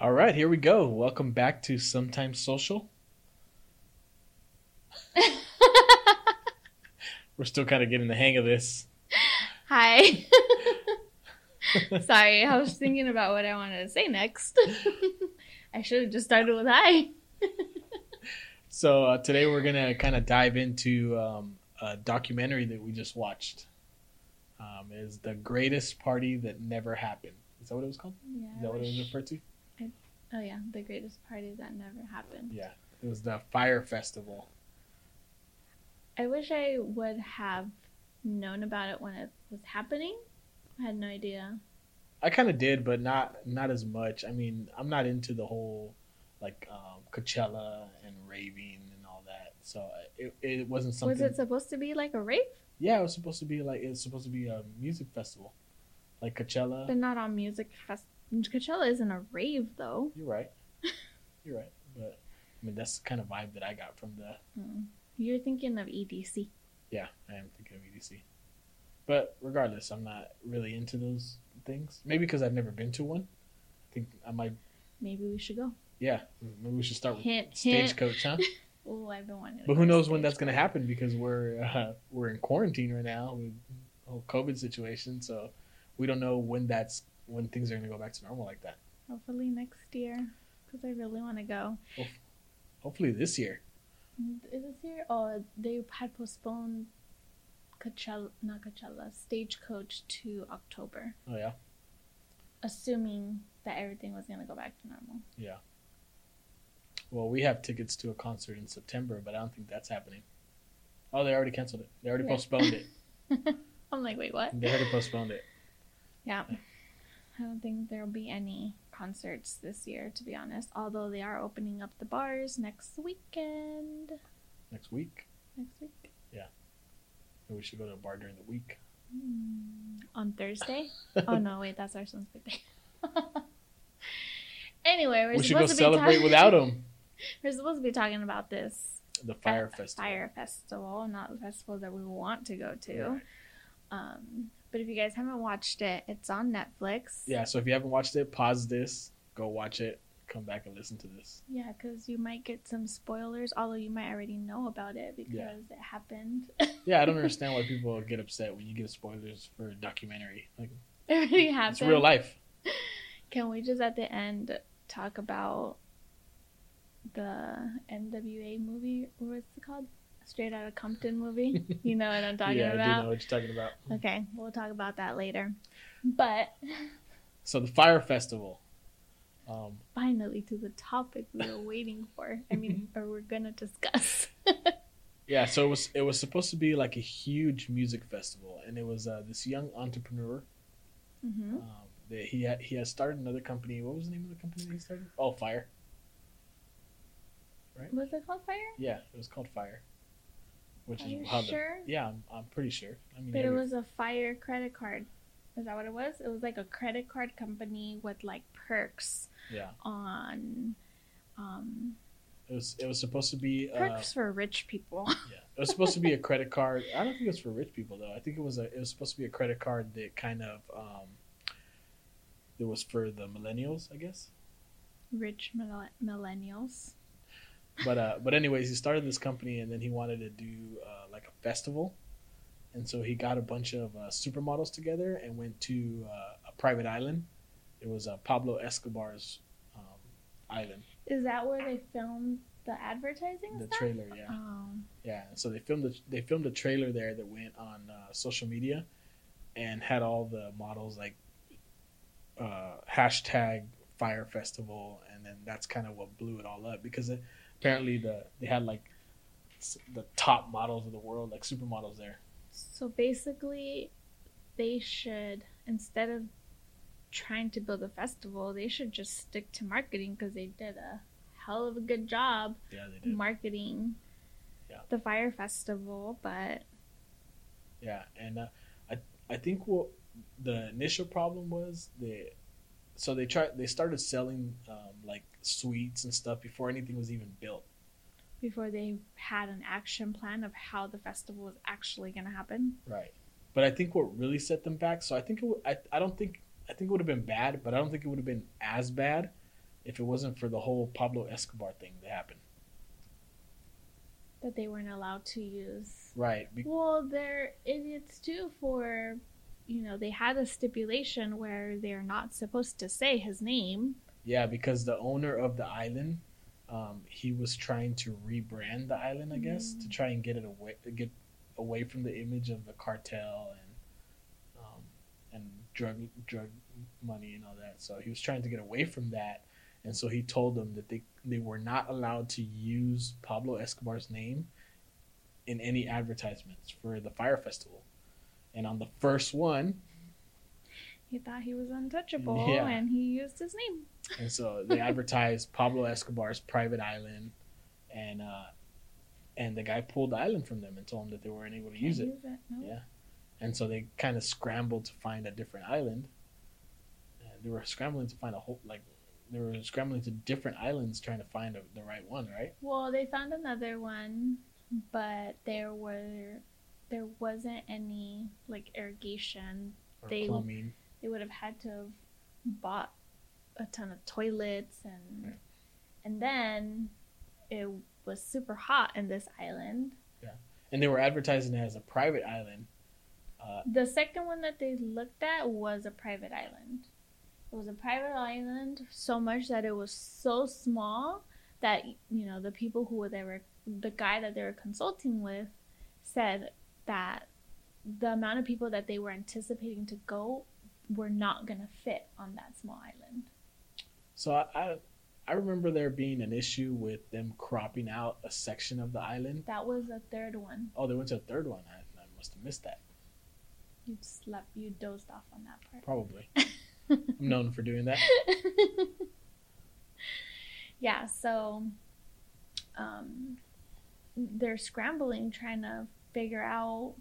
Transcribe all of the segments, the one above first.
All right, here we go. Welcome back to Sometimes Social. We're still kind of getting the hang of this. Hi. Sorry, I was thinking about what I wanted to say next. I should have just started with hi. So uh, today we're gonna kind of dive into um, a documentary that we just watched. Um, is the greatest party that never happened? Is that what it was called? Yeah. Is that what it was referred to? Oh yeah, the greatest party that never happened. Yeah, it was the Fyre Festival. I wish I would have known about it when it was happening. I had no idea. I kind of did, but not not as much. I mean, I'm not into the whole like um, Coachella and raving and all that. So it, it wasn't something. Was it supposed to be like a rave? Yeah, it was supposed to be like it was supposed to be a music festival, like Coachella. But not on music fest. Coachella isn't a rave though. You're right. You're right. But I mean, that's the kind of vibe that I got from the. Mm. You're thinking of EDC. Yeah, I am thinking of EDC. But regardless, I'm not really into those things. Maybe because I've never been to one. I think I might. Maybe we should go. Yeah, maybe we should start with Hint, hint. Stagecoach, huh? Oh, I've been wanting. But who knows when that's going to happen because we're uh, we're in quarantine right now with the whole COVID situation. So we don't know when that's when things are going to go back to normal like that. Hopefully next year, because I really want to go. Hopefully this year. Is this year? Oh, they had postponed Coachella, not Coachella, Stagecoach to October, Oh yeah, assuming that everything was gonna go back to normal. yeah. Well, we have tickets to a concert in September, but I don't think that's happening. Oh, they already canceled it. They already Yeah. postponed it. I'm like, wait, what? They already postponed it. Yeah. I don't think there'll be any concerts this year, to be honest. Although they are opening up the bars next weekend. Next week, Next week. Yeah. Maybe we should go to a bar during the week. Hmm, On Thursday? oh no, wait, that's our son's birthday. anyway, we're we should go supposed to be celebrate without them. We're supposed to be talking about this The Fyre fe- Festival. Fyre festival, not the festival that we want to go to. Right. Um, but if you guys haven't watched it, it's on Netflix. Yeah. So if you haven't watched it, pause this, go watch it, come back and listen to this. Yeah, because you might get some spoilers, although you might already know about it because Yeah. it happened. Yeah, I don't understand why people get upset when you give spoilers for a documentary. Like it already happened. it's real life. Can we just at the end talk about the NWA movie? What's it called? Straight out of Compton movie. You know what I'm talking about. yeah, I do know what you're talking about. Okay, we'll talk about that later. But So the Fyre Festival. Um, finally, to the topic we were waiting for. I mean, or we're gonna discuss. yeah, so it was it was supposed to be like a huge music festival, and it was uh, this young entrepreneur. hmm Um, that he had, he has started another company. What was the name of the company he started? Oh, Fyre. Right? Was it called Fyre? Yeah, it was called Fyre. Which Are is you how the sure? yeah, I'm, I'm pretty sure. I mean, But it was a Fyre credit card. Is that what it was? It was like a credit card company with like perks yeah, on um it was it was supposed to be uh, perks for rich people. Yeah, it was supposed to be a credit card. I don't think it was for rich people though. I think it was a it was supposed to be a credit card that kind of um, it was for the millennials, I guess. rich mille- millennials. But uh, but anyways, he started this company and then he wanted to do uh, like a festival, and so he got a bunch of uh, supermodels together and went to uh, a private island. It was uh, Pablo Escobar's um, island, Is that where they filmed the advertising the stuff? trailer. Yeah. Um, Yeah, so they filmed a, they filmed a trailer there that went on uh, social media, and had all the models like uh, hashtag Fyre Festival, and then that's kind of what blew it all up because it, apparently the they had like the top models of the world, like supermodels there. so basically, they should instead of trying to build a festival, they should just stick to marketing because they did a hell of a good job Yeah, marketing Yeah. the Fyre festival. But Yeah, and uh, I I think what the initial problem was that so they tried they started selling um, like sweets and stuff before anything was even built. before they had an action plan of how the festival was actually going to happen. Right. But I think what really set them back. So I think it. would- I. I don't think. I think it would have been bad, but I don't think it would have been as bad if it wasn't for the whole Pablo Escobar thing that happened. That they weren't allowed to use. Right. Be- Well, they're idiots too for, you know, they had a stipulation where they're not supposed to say his name. yeah, because the owner of the island, um, he was trying to rebrand the island, I guess, to Mm. try and get it away, get away from the image of the cartel and um, and drug drug money and all that. So he was trying to get away from that, and so he told them that they they were not allowed to use Pablo Escobar's name in any advertisements for the Fyre festival. And on the first one, He thought he was untouchable Yeah. and he used his name. and so they advertised Pablo Escobar's private island, and uh, and the guy pulled the island from them and told them that they weren't able to use it. Can't No. Yeah. And so they kind of scrambled to find a different island. And they were scrambling to find a whole like they were scrambling to different islands trying to find a, the right one, right? Well, they found another one, but there were there wasn't any like irrigation. Or They- plumbing. They would have had to have bought a ton of toilets and Yeah. and then it was super hot in this island. Yeah, and they were advertising it as a private island. Uh, The second one that they looked at was a private island. It was a private island so much that it was so small that you know the people who were there, the guy that they were consulting with, said that the amount of people that they were anticipating to go were not gonna fit on that small island. so I, I I remember there being an issue with them cropping out a section of the island. That was the third one. Oh, they went to a third one. I, I must have missed that. You slept, you dozed off on that part. Probably. I'm known for doing that. yeah, so um, they're scrambling trying to figure out,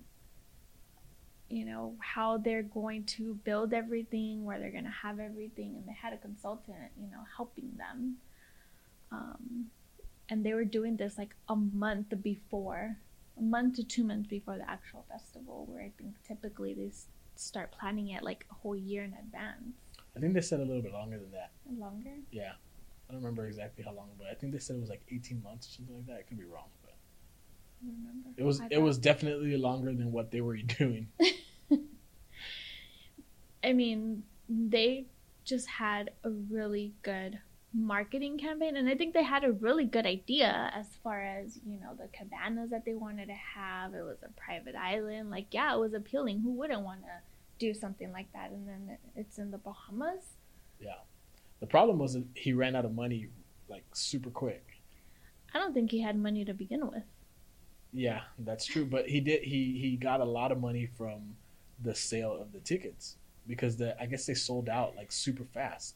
you know, how they're going to build everything, where they're going to have everything, and they had a consultant, you know, helping them. Um, and they were doing this like a month before, a month to two months before the actual festival, where I think typically they start planning it like a whole year in advance. I think they said a little bit longer than that. Longer? Yeah. I don't remember exactly how long, but I think they said it was like 18 months or something like that. I could be wrong, but I don't remember. it was it was definitely longer than what they were doing. I mean, they just had a really good marketing campaign, and I think they had a really good idea as far as you know the cabanas that they wanted to have. It was a private island, like yeah, it was appealing. Who wouldn't want to do something like that? And then it's in the Bahamas. Yeah. The problem was that he ran out of money like super quick. I don't think he had money to begin with. Yeah, that's true, but he did he he got a lot of money from the sale of the tickets because the I guess they sold out like super fast.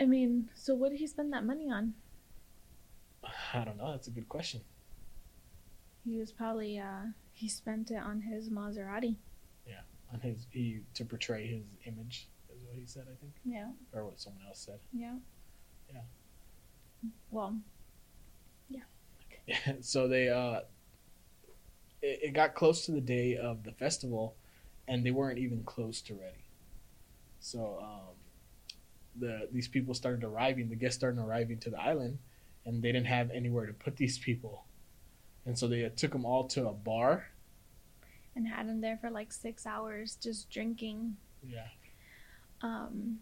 I mean, so what did he spend that money on? I don't know, that's a good question. He was probably uh he spent it on his Maserati. Yeah, on his he to portray his image is what he said, I think, Yeah. or what someone else said. Yeah. Yeah. Well, so they uh it, it got close to the day of the festival and they weren't even close to ready. So um the these people started arriving the guests started arriving to the island and they didn't have anywhere to put these people. And so they uh, took them all to a bar. And had them there for like six hours just drinking. yeah. Um,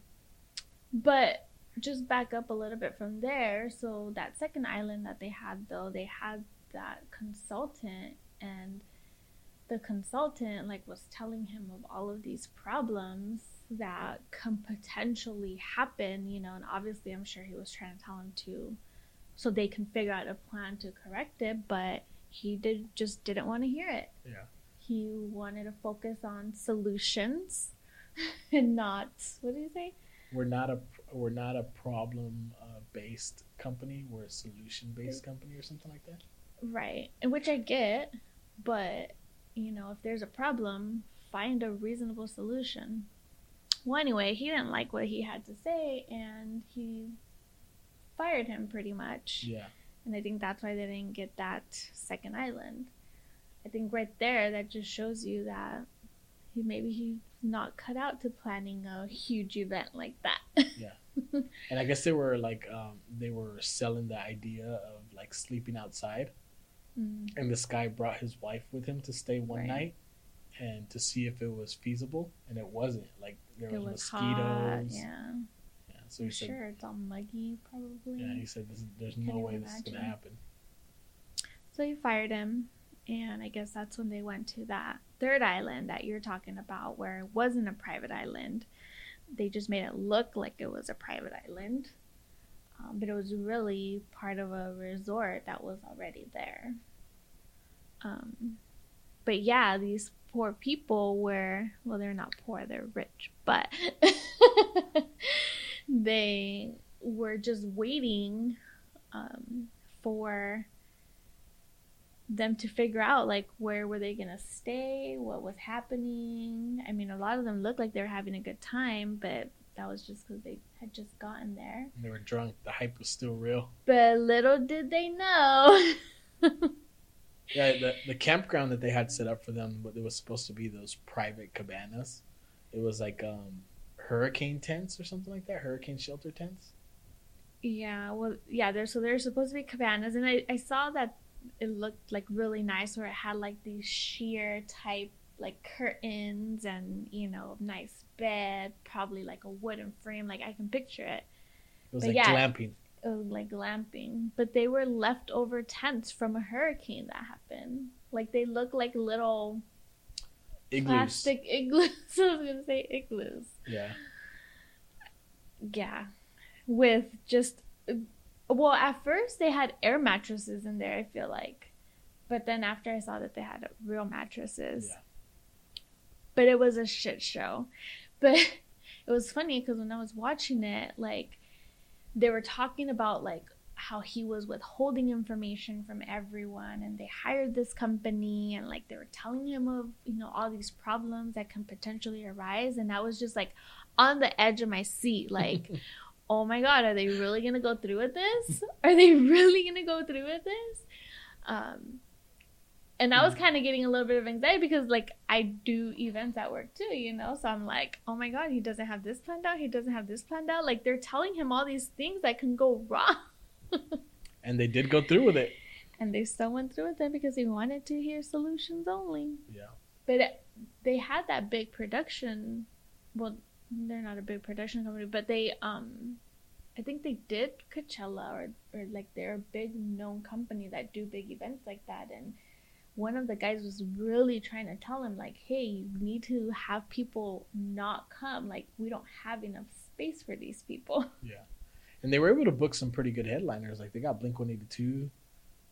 but just back up a little bit from there. So that second island that they had, though, they had that consultant, and the consultant like was telling him of all of these problems that can potentially happen. You know, and obviously, I'm sure he was trying to tell him to, so they can figure out a plan to correct it. But he did just didn't want to hear it. Yeah. He wanted to focus on solutions and not what did you say? we're not a we're not a problem uh, based company we're a solution based company or something like that Right, and which I get, but you know, if there's a problem, find a reasonable solution. Well, anyway, he didn't like what he had to say, and he fired him pretty much. yeah And I think that's why they didn't get that second island. I think right there, that just shows you that he maybe he's not cut out to planning a huge event like that. Yeah, and I guess they were like um, they were selling the idea of like sleeping outside. Mm. And this guy brought his wife with him to stay one Right. night and to see if it was feasible, and it wasn't. Like there was, was mosquitoes. hot. Yeah. Yeah, So he said, sure, it's all muggy, probably. yeah, he said, is, "There's no way this is gonna happen." So he fired him, and I guess that's when they went to that third island that you're talking about, where it wasn't a private island. They just made it look like it was a private island, um, but it was really part of a resort that was already there. Um, but yeah, these poor people were well, they're not poor, they're rich, but they were just waiting um, for them to figure out like where were they gonna stay what was happening i mean a lot of them looked like they were having a good time but that was just because they had just gotten there they were drunk. The hype was still real. but little did they know Yeah, the the campground that they had set up for them, but it was supposed to be those private cabanas. It was like um, hurricane tents or something like that. Hurricane shelter tents. yeah well yeah there's so there's supposed to be cabanas and I, I saw that it looked like really nice where it had like these sheer type like curtains and you know nice bed probably like a wooden frame like i can picture it It was But like yeah. glamping. uh, like glamping, but they were leftover tents from a hurricane that happened. Like they look like little Igloos. plastic igloos. I was gonna say igloos. Yeah. Yeah, with just well, at first they had air mattresses in there. I feel like, but then after I saw that they had real mattresses, Yeah. but it was a shit show. But it was funny because when I was watching it, like they were talking about like how he was withholding information from everyone and they hired this company and like they were telling him of you know all these problems that can potentially arise and I was just like on the edge of my seat like oh my god are they really gonna go through with this are they really gonna go through with this um and I was kind of getting a little bit of anxiety because like I do events at work too, you know. So I'm like, oh my god, he doesn't have this planned out. He doesn't have this planned out. Like they're telling him all these things that can go wrong, And they did go through with it. and they still went through with them because he wanted to hear solutions only. Yeah. But it, they had that big production. Well, they're not a big production company, but they um, I think they did Coachella or or like they're a big known company that do big events like that and. One of the guys was really trying to tell him, like, hey, you need to have people not come. Like, we don't have enough space for these people. Yeah and they were able to book some pretty good headliners. Like they got Blink One Eighty Two,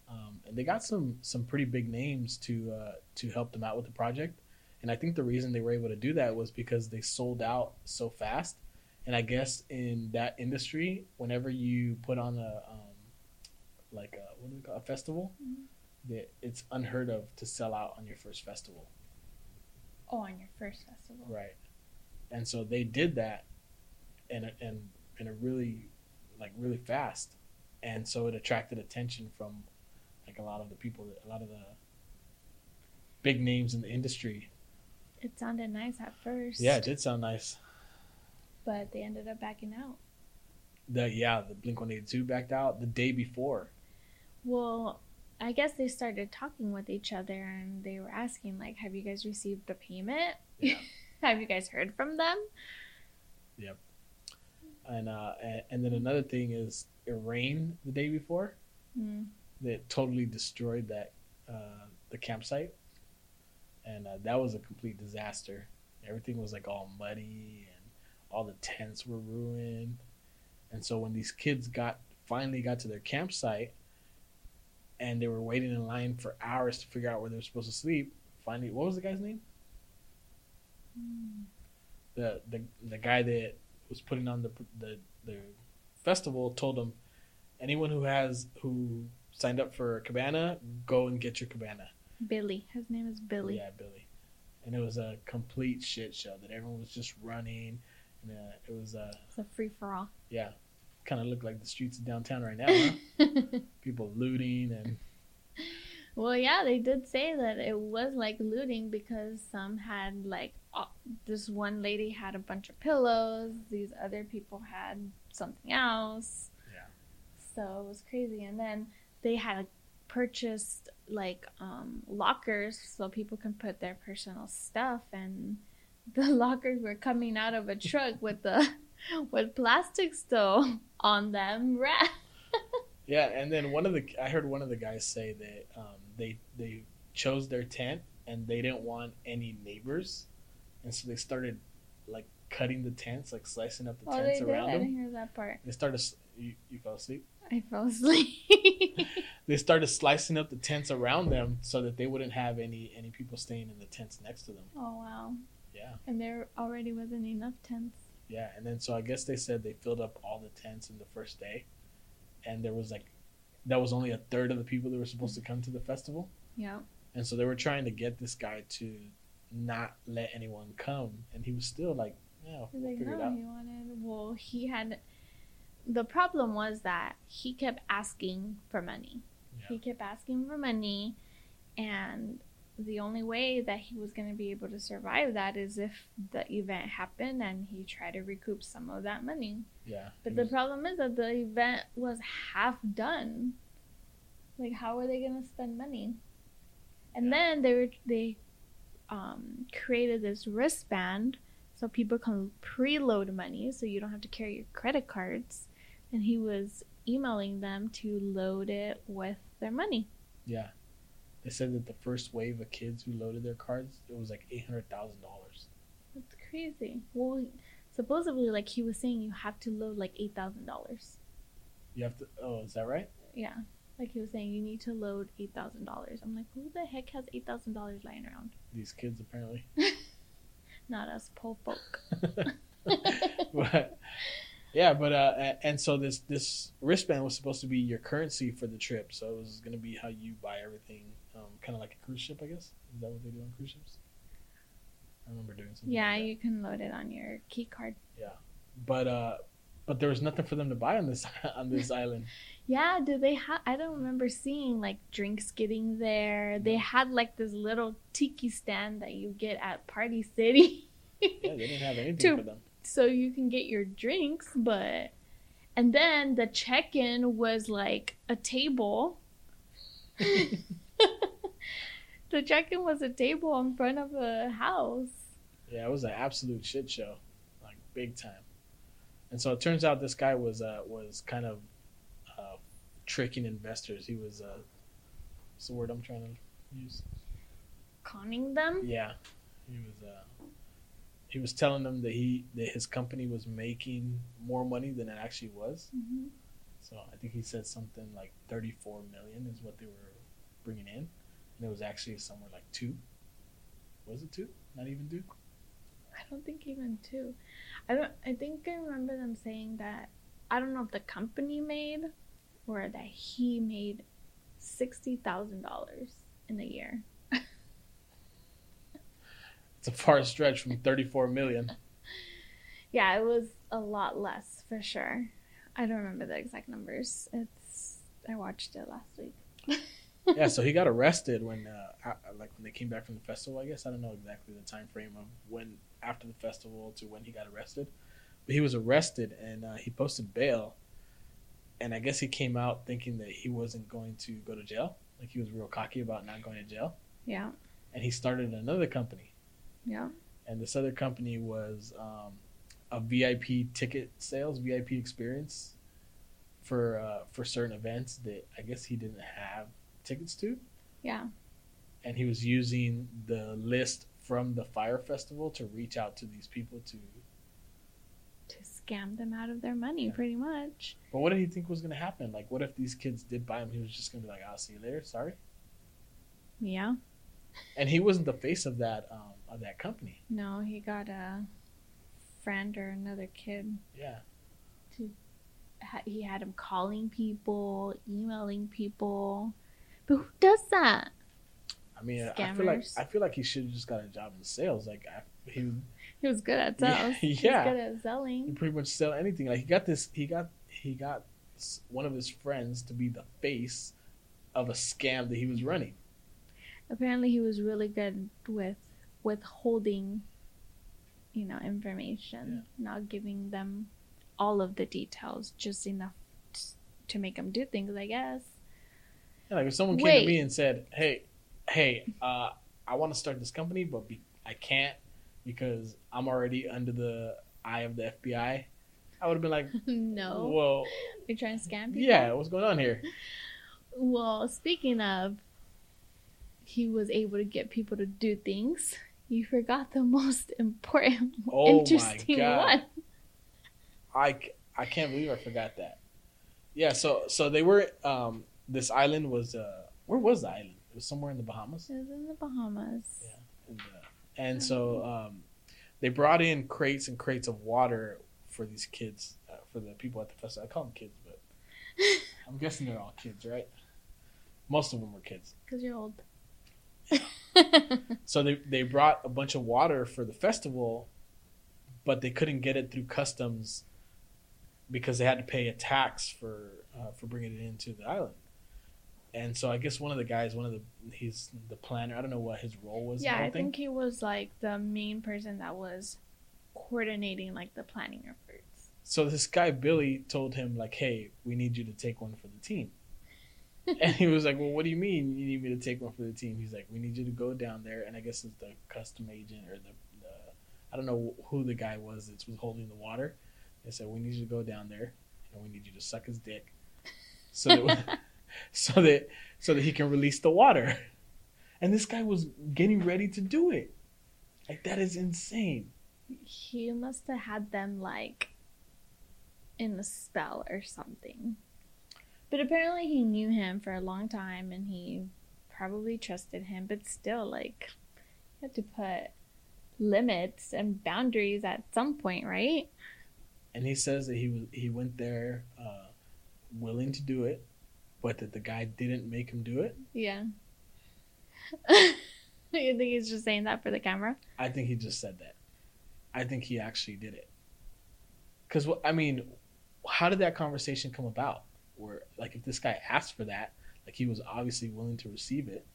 um, and they got some some pretty big names to uh, to help them out with the project. And I think the reason they were able to do that was because they sold out so fast. And I guess in that industry, whenever you put on a um, like a what do we call a festival, Mhm. that it's unheard of to sell out on your first festival. Oh, on your first festival. Right. And so they did that and a, in in a really like really fast. And so it attracted attention from like a lot of the people that a lot of the big names in the industry. It sounded nice at first. Yeah, it did sound nice. But they ended up backing out. The yeah, the Blink 182 backed out the day before. Well, I guess they started talking with each other and they were asking, like, have you guys received the payment? Yeah. have you guys heard from them? Yep. And uh and, then another thing is it rained the day before Mm. that totally destroyed that uh the campsite. And uh, that was a complete disaster. Everything was like all muddy all the tents were ruined. And so when these kids got finally got to their campsite and they were waiting in line for hours to figure out where they were supposed to sleep, finally what was the guy's name? The the the guy that was putting on the the the festival told them anyone who has who signed up for a cabana, go and get your cabana. Billy. His name is Billy. Yeah, Billy. And it was a complete shit show that everyone was just running. And uh, it was, uh, It's a free for all. yeah, kind of looked like the streets of downtown right now. Huh? People looting and Well, yeah, they did say that it was like looting because some had like uh, this one lady had a bunch of pillows. These other people had something else. Yeah. So it was crazy, and then they had purchased like um, lockers so people can put their personal stuff, and the lockers were coming out of a truck with the with plastic still on them. Yeah, and then one of the I heard one of the guys say that um, they they chose their tent and they didn't want any neighbors, and so they started like cutting the tents, like slicing up the Oh, tents did. around I them. didn't hear that part. They started you, you fell asleep. I fell asleep. They started slicing up the tents around them so that they wouldn't have any any people staying in the tents next to them. oh wow! Yeah, And there already wasn't enough tents. yeah, and then so I guess they said they filled up all the tents in the first day, and there was like that was only a third of the people that were supposed to come to the festival. Yeah. And so they were trying to get this guy to not let anyone come, and he was still like, "Yeah, we'll like, figure it out." he wanted. Well, he had. The problem was that he kept asking for money. Yeah. He kept asking for money, and the only way that he was going to be able to survive that is if the event happened and he tried to recoup some of that money. Yeah, But he the was- problem is that the event was half done. Like, how are they going to spend money? And Yeah. then they were they um, created this wristband so people can preload money, so you don't have to carry your credit cards. And he was emailing them to load it with their money. yeah, they said that the first wave of kids who loaded their cards, it was like eight hundred thousand dollars. That's crazy. Well, supposedly, like he was saying, you have to load like eight thousand dollars. You have to. Oh, is that right? Yeah. Like he was saying, you need to load eight thousand dollars. I'm like, who the heck has eight thousand dollars lying around? These kids apparently. Not us po folk. but yeah, but uh, and so this this wristband was supposed to be your currency for the trip. So it was going to be how you buy everything, um, kind of like a cruise ship, I guess. Is that what they do on cruise ships? I remember doing something. yeah, like you can load it on your key card. Yeah, but uh, but there was nothing for them to buy on this on this island. Yeah, do they have? I don't remember seeing like drinks getting there. They had like this little tiki stand that you get at Party City. Yeah, they didn't have anything To- for them. so you can get your drinks, but and then the check-in was like a table. the check-in was a table in front of a house. Yeah, it was an absolute shit show, like big time. And so it turns out this guy was uh, was kind of uh, tricking investors. He was uh, what's the word I'm trying to use? Conning them. Yeah, he was. Uh, he was telling them that he that his company was making more money than it actually was. hmm So I think he said something like 34 million is what they were bringing in, and it was actually somewhere like two. Was it two? Not even two. I don't think even two. I don't. I think I remember them saying that. I don't know if the company made, or that he made sixty thousand dollars in a year. It's a far stretch from 34 million. Yeah, it was a lot less for sure. I don't remember the exact numbers. It's I watched it last week. yeah, so he got arrested when, uh, like when they came back from the festival. I guess I don't know exactly the time frame of when after the festival to when he got arrested, but he was arrested and uh, he posted bail, and I guess he came out thinking that he wasn't going to go to jail. Like he was real cocky about not going to jail, Yeah, and he started another company, yeah. and this other company was um, a VIP ticket sales, VIP experience for uh, for certain events that I guess he didn't have tickets to. Yeah. and he was using the list from the Fyre festival to reach out to these people to To scam them out of their money, Yeah. pretty much. but what did he think was going to happen like what if these kids did buy him he was just going to be like i'll see you later sorry Yeah. and he wasn't the face of that um, of that company No, he got a friend or another kid. yeah Ha- He had him calling people, emailing people. Who does that? i mean i feel like i feel like he should have just got a job in sales like I, he He was good at Yeah, sales. He was yeah. good at selling. he pretty much sell anything like he got this he got he got one of his friends to be the face of a scam that he was running apparently he was really good with withholding, you know, information, not giving them all of the details, just enough t- to make them do things. I guess. Yeah, like if someone came Wait. to me and said, "Hey, hey, uh, I want to start this company, but be- I can't because I'm already under the eye of the FBI," I would have been like, no, "Well, you're trying to scam people. yeah, what's going on here?" Well, speaking of, he was able to get people to do things. You forgot the most important, Oh interesting my god, one. I, I can't believe I forgot that. Yeah, so so they were um this island was uh where was the island? It was somewhere in the Bahamas. It was in the Bahamas. Yeah. And, uh, and so um, they brought in crates and crates of water for these kids, uh, for the people at the festival. I call them kids, but I'm guessing they're all kids, right? Most of them were kids. Because you're old. So they, they brought a bunch of water for the festival, but they couldn't get it through customs because they had to pay a tax for uh, for bringing it into the island. And so I guess one of the guys, one of the he's the planner. I don't know what his role was. yeah, I thing. think he was like the main person that was coordinating like the planning efforts. So this guy Billy told him like, "Hey, we need you to take one for the team." and he was like, "Well, what do you mean you need me to take one for the team?" He's like, "We need you to go down there." And I guess it's the custom agent or the, the I don't know who the guy was that was holding the water. They said, "We need you to go down there, and we need you to suck his dick, so that so that so that he can release the water." And this guy was getting ready to do it. Like that is insane. He must have had them like in a spell or something. But apparently he knew him for a long time and he probably trusted him, but still like you have to put limits and boundaries at some point, right? and he says that he was he went there uh, willing to do it, but that the guy didn't make him do it. Yeah. you think he's just saying that for the camera? I think he just said that. I think he actually did it. Because I mean, how did that conversation come about? Where like if this guy asked for that, like he was obviously willing to receive it.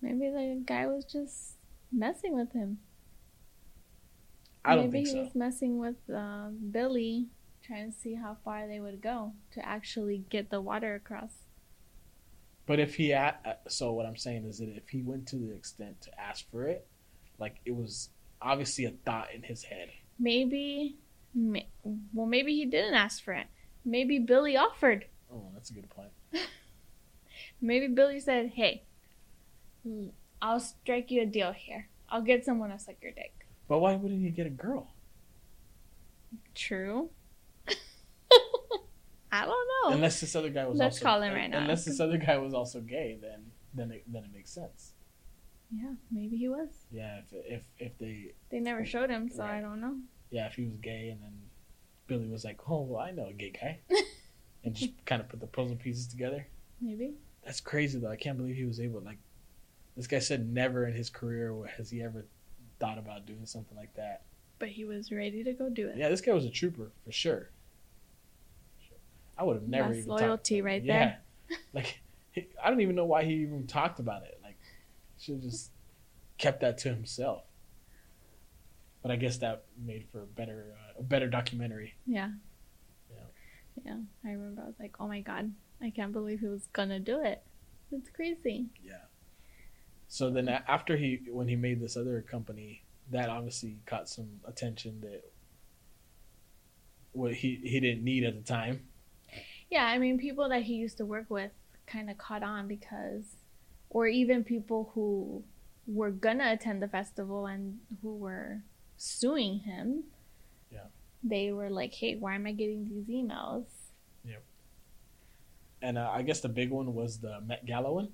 Maybe the guy was just messing with him. I don't Maybe think he so. was messing with uh, Billy, trying to see how far they would go to actually get the water across. But if he a- uh, so what I'm saying is that if he went to the extent to ask for it, like it was obviously a thought in his head. Maybe, ma- well, maybe he didn't ask for it. Maybe Billy offered. Oh, that's a good point. Maybe Billy said, "Hey, I'll strike you a deal here. I'll get someone to suck your dick." But why wouldn't he get a girl? True. I don't know. Unless this other guy was Let's also, call him right now. Unless this other guy was also gay, then then it, then it makes sense. yeah, maybe he was. Yeah, if if if they They never showed him, so I don't know. yeah if he was gay and then Billy was like, oh well, I know a gay guy, and just kind of put the puzzle pieces together. Maybe. That's crazy though. I can't believe he was able like. This guy said never in his career has he ever thought about doing something like that. But he was ready to go do it. Yeah, this guy was a trooper for sure. I would have never That's loyalty right yeah. Like I don't even know why he even talked about it. Like should have just kept that to himself. But I guess that made for a better uh, a better documentary. Yeah. Yeah. Yeah. I remember I was like, oh my god, I can't believe he was gonna do it. It's crazy. Yeah. So then after he when he made this other company, that obviously caught some attention that what he he didn't need at the time. Yeah, I mean, people that he used to work with kind of caught on because, or even people who were gonna attend the festival and who were suing him. Yeah. They were like, hey, why am I getting these emails? Yep. And uh, I guess the big one was the Met Gala one.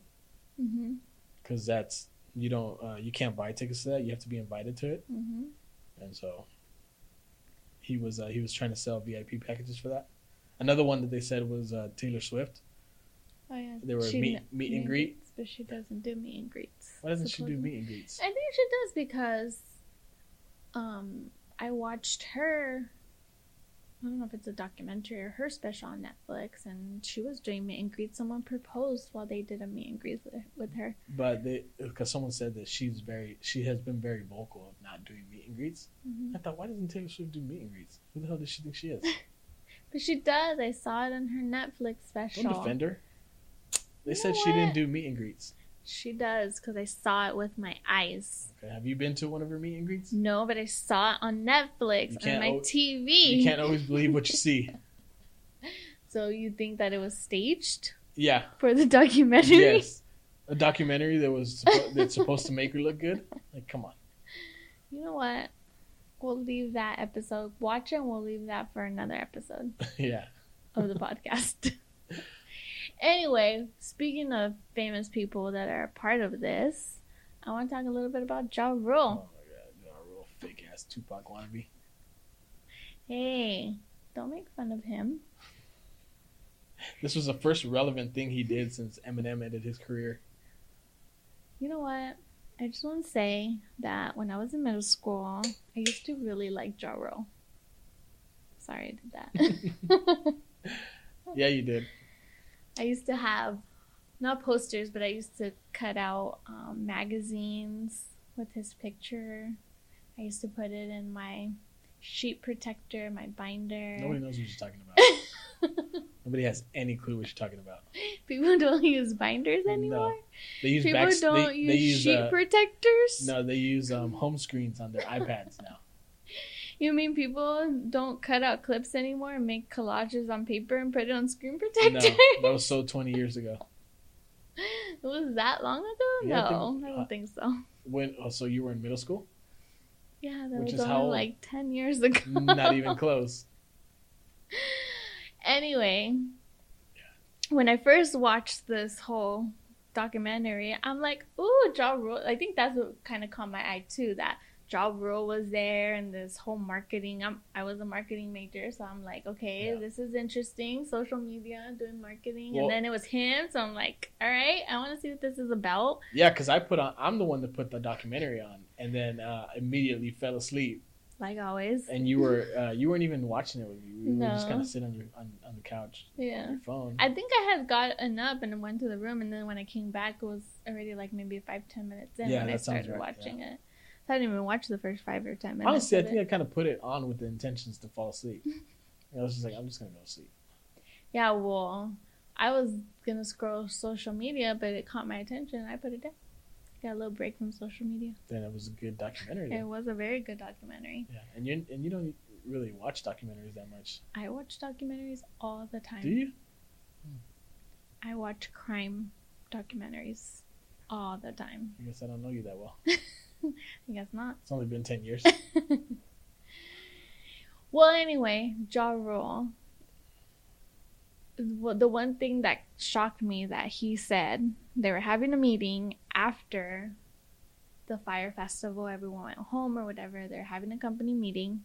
Mm-hmm. because that's you don't uh, you can't buy tickets to that. You have to be invited to it, Mm-hmm. and so he was uh, he was trying to sell VIP packages for that. Another one that they said was uh, Taylor Swift. Oh yeah. They were She meet kn- meet and greet. but she doesn't do meet and greets. Why doesn't she do meet and greets? I think she does because um I watched her I don't know if it's a documentary or her special on Netflix, and she was doing meet and greet. Someone proposed while they did a meet and greet with, with her. But they because someone said that she's very she has been very vocal of not doing meet and greets. Mhm. I thought, why doesn't Taylor Swift do meet and greets? Who the hell does she think she is? But she does. I saw it on her Netflix special. Don't defend her. They You said she didn't do meet and greets. She does because I saw it with my eyes. Okay, have you been to one of her meet and greets? No, but I saw it on Netflix on my al- TV. You can't always believe what you see. So you think that it was staged Yeah. for the documentary? Yes. A documentary that was that's supposed to make her look good. Like, come on. You know what? We'll leave that episode. Watch it and we'll leave that for another episode yeah. of the podcast. anyway, speaking of famous people that are a part of this, I want to talk a little bit about Ja Oh Rule. my god, you're a real fake ass Tupac wannabe. Hey, don't make fun of him. This was the first relevant thing he did since Eminem ended his career. You know what? I just want to say that when I was in middle school, I used to really like Ja Rule. Sorry, I did that. Yeah, you did. I used to have not posters, but I used to cut out um, magazines with his picture. I used to put it in my sheet protector, my binder. Nobody knows what you're talking about. Nobody has any clue what you're talking about. People don't use binders No. anymore. They use People don't they, use, they use sheet uh, protectors. no, they use um, home screens on their iPads now. You mean people don't cut out clips anymore and make collages on paper and put it on screen protectors? No, that was so 20 years ago. it was that long ago? Yeah, I no, think- I, uh, don't think so. When? Oh, so you were in middle school? Yeah, that which was is how only old? like 10 years ago. Not even close. Anyway, when I first watched this whole documentary, I'm like, ooh, Ja Rule. I think that's what kind of caught my eye too. That Ja Rule was there and this whole marketing. I'm, I was a marketing major, so I'm like, okay, Yeah. this is interesting. Social media, doing marketing, Well- and then it was him. So I'm like, all right, I want to see what this is about. Yeah, because I put on. I'm the one that put the documentary on, and then uh, immediately fell asleep. Like always, And you were uh, you weren't even watching it with me. We were just kind of sitting on your on, on the couch yeah. your phone. I think I had gotten up and went to the room, and then when I came back, it was already like maybe five, ten minutes in Yeah, when I that sounds started right, watching it. So I didn't even watch the first five or ten minutes. Honestly, I think it. I kind of put it on with the intentions to fall asleep. I was just like, I'm just gonna go to sleep. Yeah, well, I was gonna scroll social media, but it caught my attention. and I put it down. Got a little break from social media. Then it was a good documentary. It was a very good documentary. Yeah, and you and you don't really watch documentaries that much, I watch documentaries all the time. do you? I watch crime documentaries all the time. I guess I don't know you that well. I guess not. It's only been ten years. Well, anyway, Ja Rule. The one thing that shocked me that he said they were having a meeting after the Fyre festival. Everyone went home or whatever. They're having a company meeting,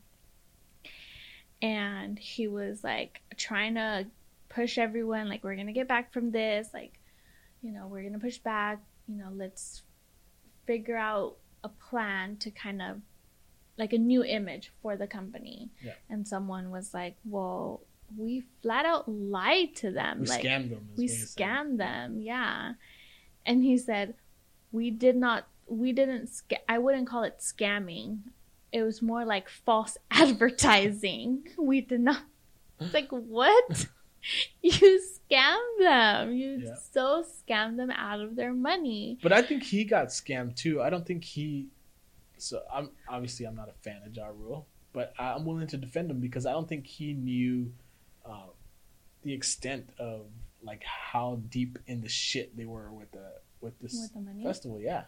and he was like trying to push everyone. Like, we're gonna get back from this. Like, you know, we're gonna push back. You know, let's figure out a plan to kind of like a new image for the company. Yeah. And someone was like, "Well, we flat out lied to them. We like scammed them. we scammed them, yeah." And he said, "We did not. We didn't. Sca- I wouldn't call it scamming. It was more like false advertising. We did not. It's like what? you scammed them. You Yeah. so scammed them out of their money. But I think he got scammed too. I don't think he. So I'm obviously I'm not a fan of Ja Rule, but I'm willing to defend him because I don't think he knew uh, the extent of like how deep in the shit they were with the with this With the money. festival. Yeah,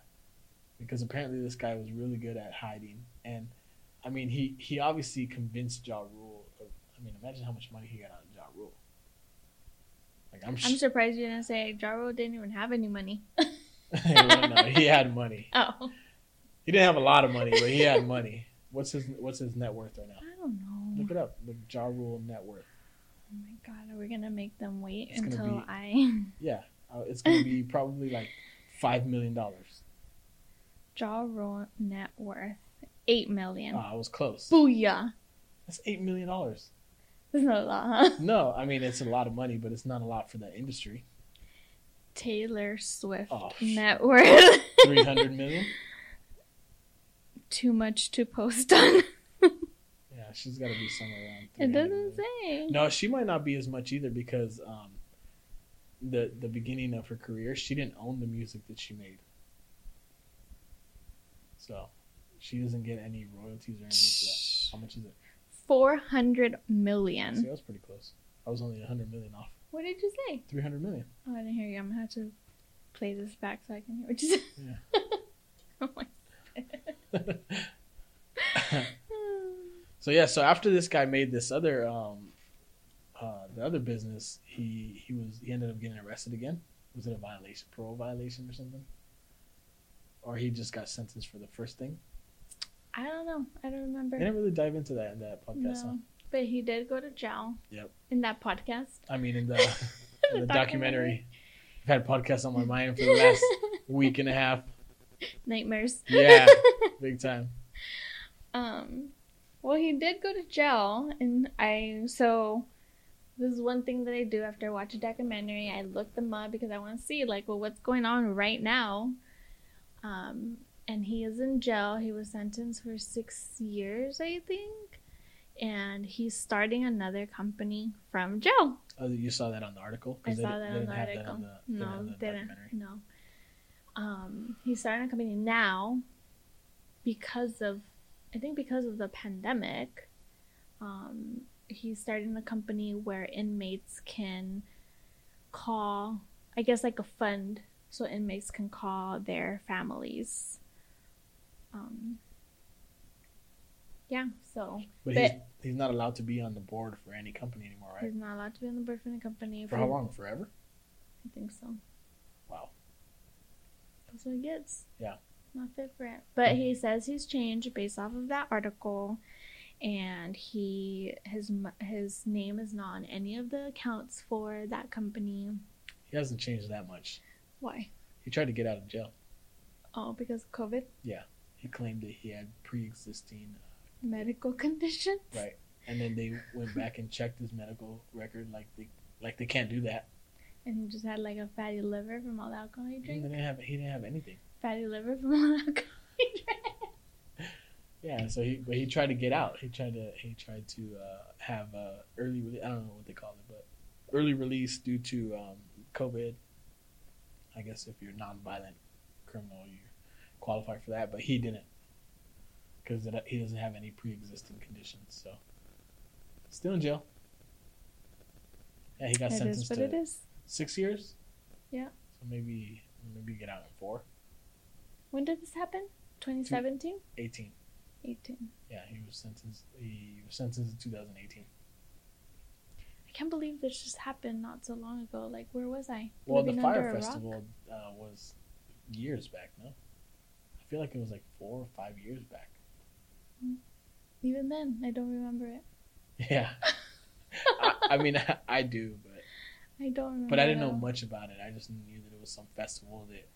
because apparently this guy was really good at hiding, and I mean he he obviously convinced Ja Rule. Of, I mean, imagine how much money he got out of Ja Rule. Like I'm, I'm surprised you didn't say Ja Rule didn't even have any money. Well, no, he had money. Oh, He didn't have a lot of money, but he had money. What's his What's his net worth right now? I don't know. Look it up. The Ja Rule net worth. Oh my god, are we gonna make them wait It's until be- I Yeah, uh, it's gonna be probably like five million dollars. Ja Rule net worth eight million? Oh, I was close. Booyah! That's eight million dollars. It's not a lot, huh? No, I mean it's a lot of money, but it's not a lot for that industry. Taylor Swift Oh, net worth. Three hundred million. Too much to post on. Yeah, she's got to be somewhere around. It doesn't say. No, she might not be as much either because um, the the beginning of her career, she didn't own the music that she made, so she doesn't get any royalties or anything for that. How much is it? Four hundred million. See. I was pretty close. I was only hundred million off. What did you say? Three hundred million. Oh, I didn't hear you. I'm gonna have to play this back so I can hear what you said. Yeah. oh my. so yeah, so after this guy made this other um, uh, the other business, he he was he ended up getting arrested again. Was it a violation, parole violation or something? Or he just got sentenced for the first thing. I don't know. I don't remember. They didn't really dive into that in that podcast. Huh? No, but he did go to jail. Yep. In that podcast. I mean, in the, in the documentary, I've had podcasts on my mind for the last week and a half. Nightmares. Yeah, big time. Um, well, he did go to jail, and I so this is one thing that I do after I watch a documentary. I look them up because I want to see like, well, what's going on right now. Um, and he is in jail. He was sentenced for six years, I think, and he's starting another company from jail. Oh, you saw that on the article? I saw that on the that article. the- no, didn't didn't. No. Um, he's starting a company now because of, I think because of the pandemic. Um, he's starting a company where inmates can call, I guess, like a fund, so inmates can call their families. Um, yeah, so But, But- he's he's not allowed to be on the board for any company anymore, right? he's not allowed to be on the board for any company. For how long? Forever? I think so. Wow. That's what he gets. Yeah. Not fit for it. But he mm-hmm. says he's changed based off of that article, and he his his name is not on any of the accounts for that company. He hasn't changed that much. Why? He tried to get out of jail. Oh, because of COVID Yeah, He claimed that he had pre-existing, uh, medical conditions. right? And then they went back and checked his medical record, like they like they can't do that. And he just had like a fatty liver from all the alcohol he drank. He didn't have he didn't have anything. Fatty liver from all alcohol. Yeah, so he but he tried to get out. He tried to he tried to uh, have uh, early release. I don't know what they call it, but early release due to um, COVID. I guess if you're non-violent criminal, you qualify for that, but he didn't because he doesn't have any pre-existing conditions. So still in jail. Yeah, he got It sentenced to it is. six years. Yeah. So maybe maybe get out in four. When did this happen? 2017? 18. 18. Yeah, he was sentenced. He was sentenced in 2018. I can't believe this just happened not so long ago. Like, where was I? Well, the Living under Fyre festival uh, was years back. No, I feel like it was like four or five years back. Even then, I don't remember it. Yeah, I, I mean, I, I do, but I don't remember. but I didn't know much about it. I just knew that it was some festival that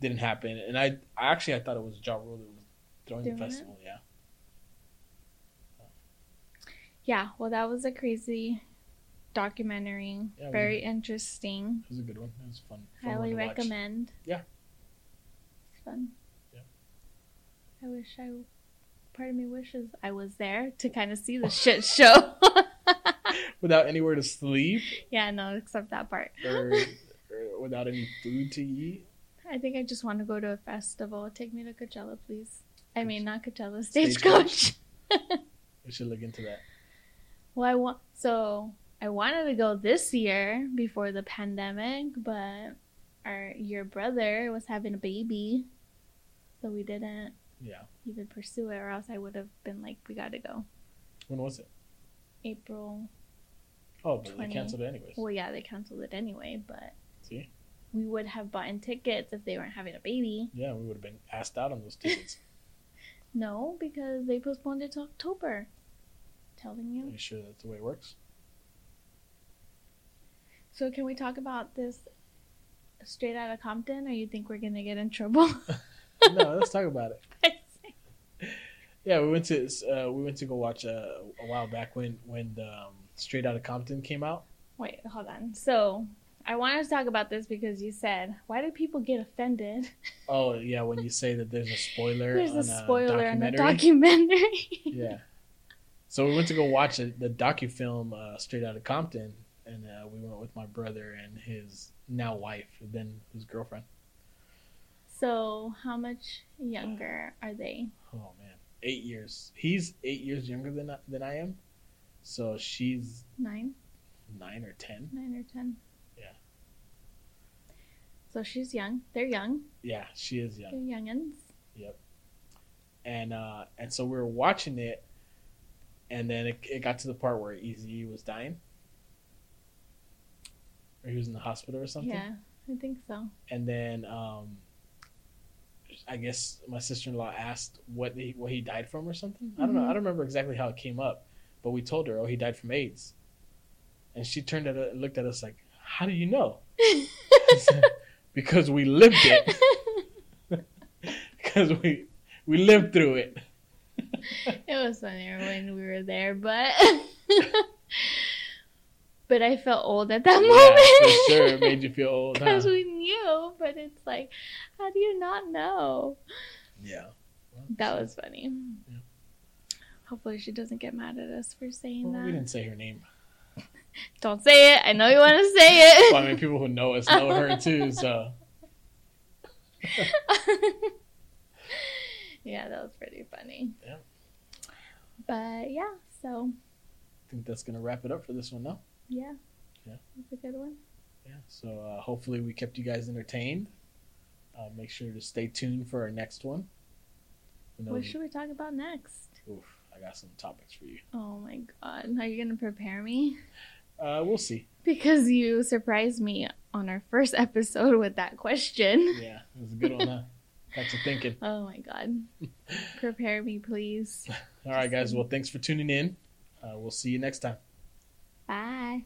didn't happen, and I, I actually I thought it was Ja Rule that was throwing Doing the it? festival. Yeah, Yeah, well, that was a crazy documentary. Yeah, it Very interesting. it was a good one. It was fun. fun Highly to watch. recommend. Yeah. It's fun. Yeah. I wish I, part of me wishes I was there to kind of see the shit show. Without anywhere to sleep yeah, no, except that part. or, or without any food to eat. I think I just want to go to a festival. Take me to Coachella, please. I mean, not Coachella, Stagecoach. Stagecoach. We should look into that. well, I want so I wanted to go this year before the pandemic, but our your brother was having a baby, so we didn't Yeah. even pursue it, or else I would have been like, we got to go. When was it? April. Oh, but 20. they canceled it anyways. Well, yeah, they canceled it anyway, but See? We would have bought in tickets if they weren't having a baby. Yeah, we would have been asked out on those tickets. No, because they postponed it to October. Telling you. Are you. sure that's the way it works? So, can we talk about this Straight Outta Compton, or you think we're gonna get in trouble? no, let's talk about it. Yeah, we went to uh, we went to go watch uh, a while back when when the um, Straight Outta Compton came out. Wait, hold on. So I wanted to talk about this because you said, why do people get offended? Oh yeah, when you say that there's a spoiler. There's on a spoiler in the documentary. yeah. So we went to go watch it, the docu film uh, Straight Outta Compton, and uh, we went with my brother and his now wife, then his girlfriend. so how much younger are they? Oh man, eight years. He's eight years younger than than I am, so she's Nine, nine or ten. nine or ten. So she's young. They're young. Yeah, she is young. They're youngins. and uh and so we were watching it and then it, it got to the part where Eazy was dying or he was in the hospital or something Yeah, I think so. and then um I guess my sister-in-law asked what he what he died from or something I don't know I Mhm. don't remember exactly how it came up but we told her oh he died from AIDS and she turned at looked at us like how do you know because we lived it because we we lived through it it was funnier when we were there, but but I felt old at that Yeah, moment. for sure. It made you feel old, huh? because we knew, but it's like, how do you not know? Yeah. That was funny. Yeah. Hopefully, she doesn't get mad at us for saying Well, that. we didn't say her name. Don't say it. I know you want to say it. Well, I mean, people who know us know her too. So yeah, that was pretty funny. Yeah. But yeah, so I think that's gonna wrap it up for this one. though. yeah, Yeah. that's a good one. Yeah. So uh, hopefully we kept you guys entertained. Uh, make sure to stay tuned for our next one. What should we talk about next? Oof, I got some topics for you. Oh my god, are you gonna prepare me? Uh, we'll see. Because you surprised me on our first episode with that question. Yeah, it was a good one. Huh? Got you thinking. Oh my god. Prepare me, please. All right, guys. Well, thanks for tuning in. Uh, we'll see you next time. Bye.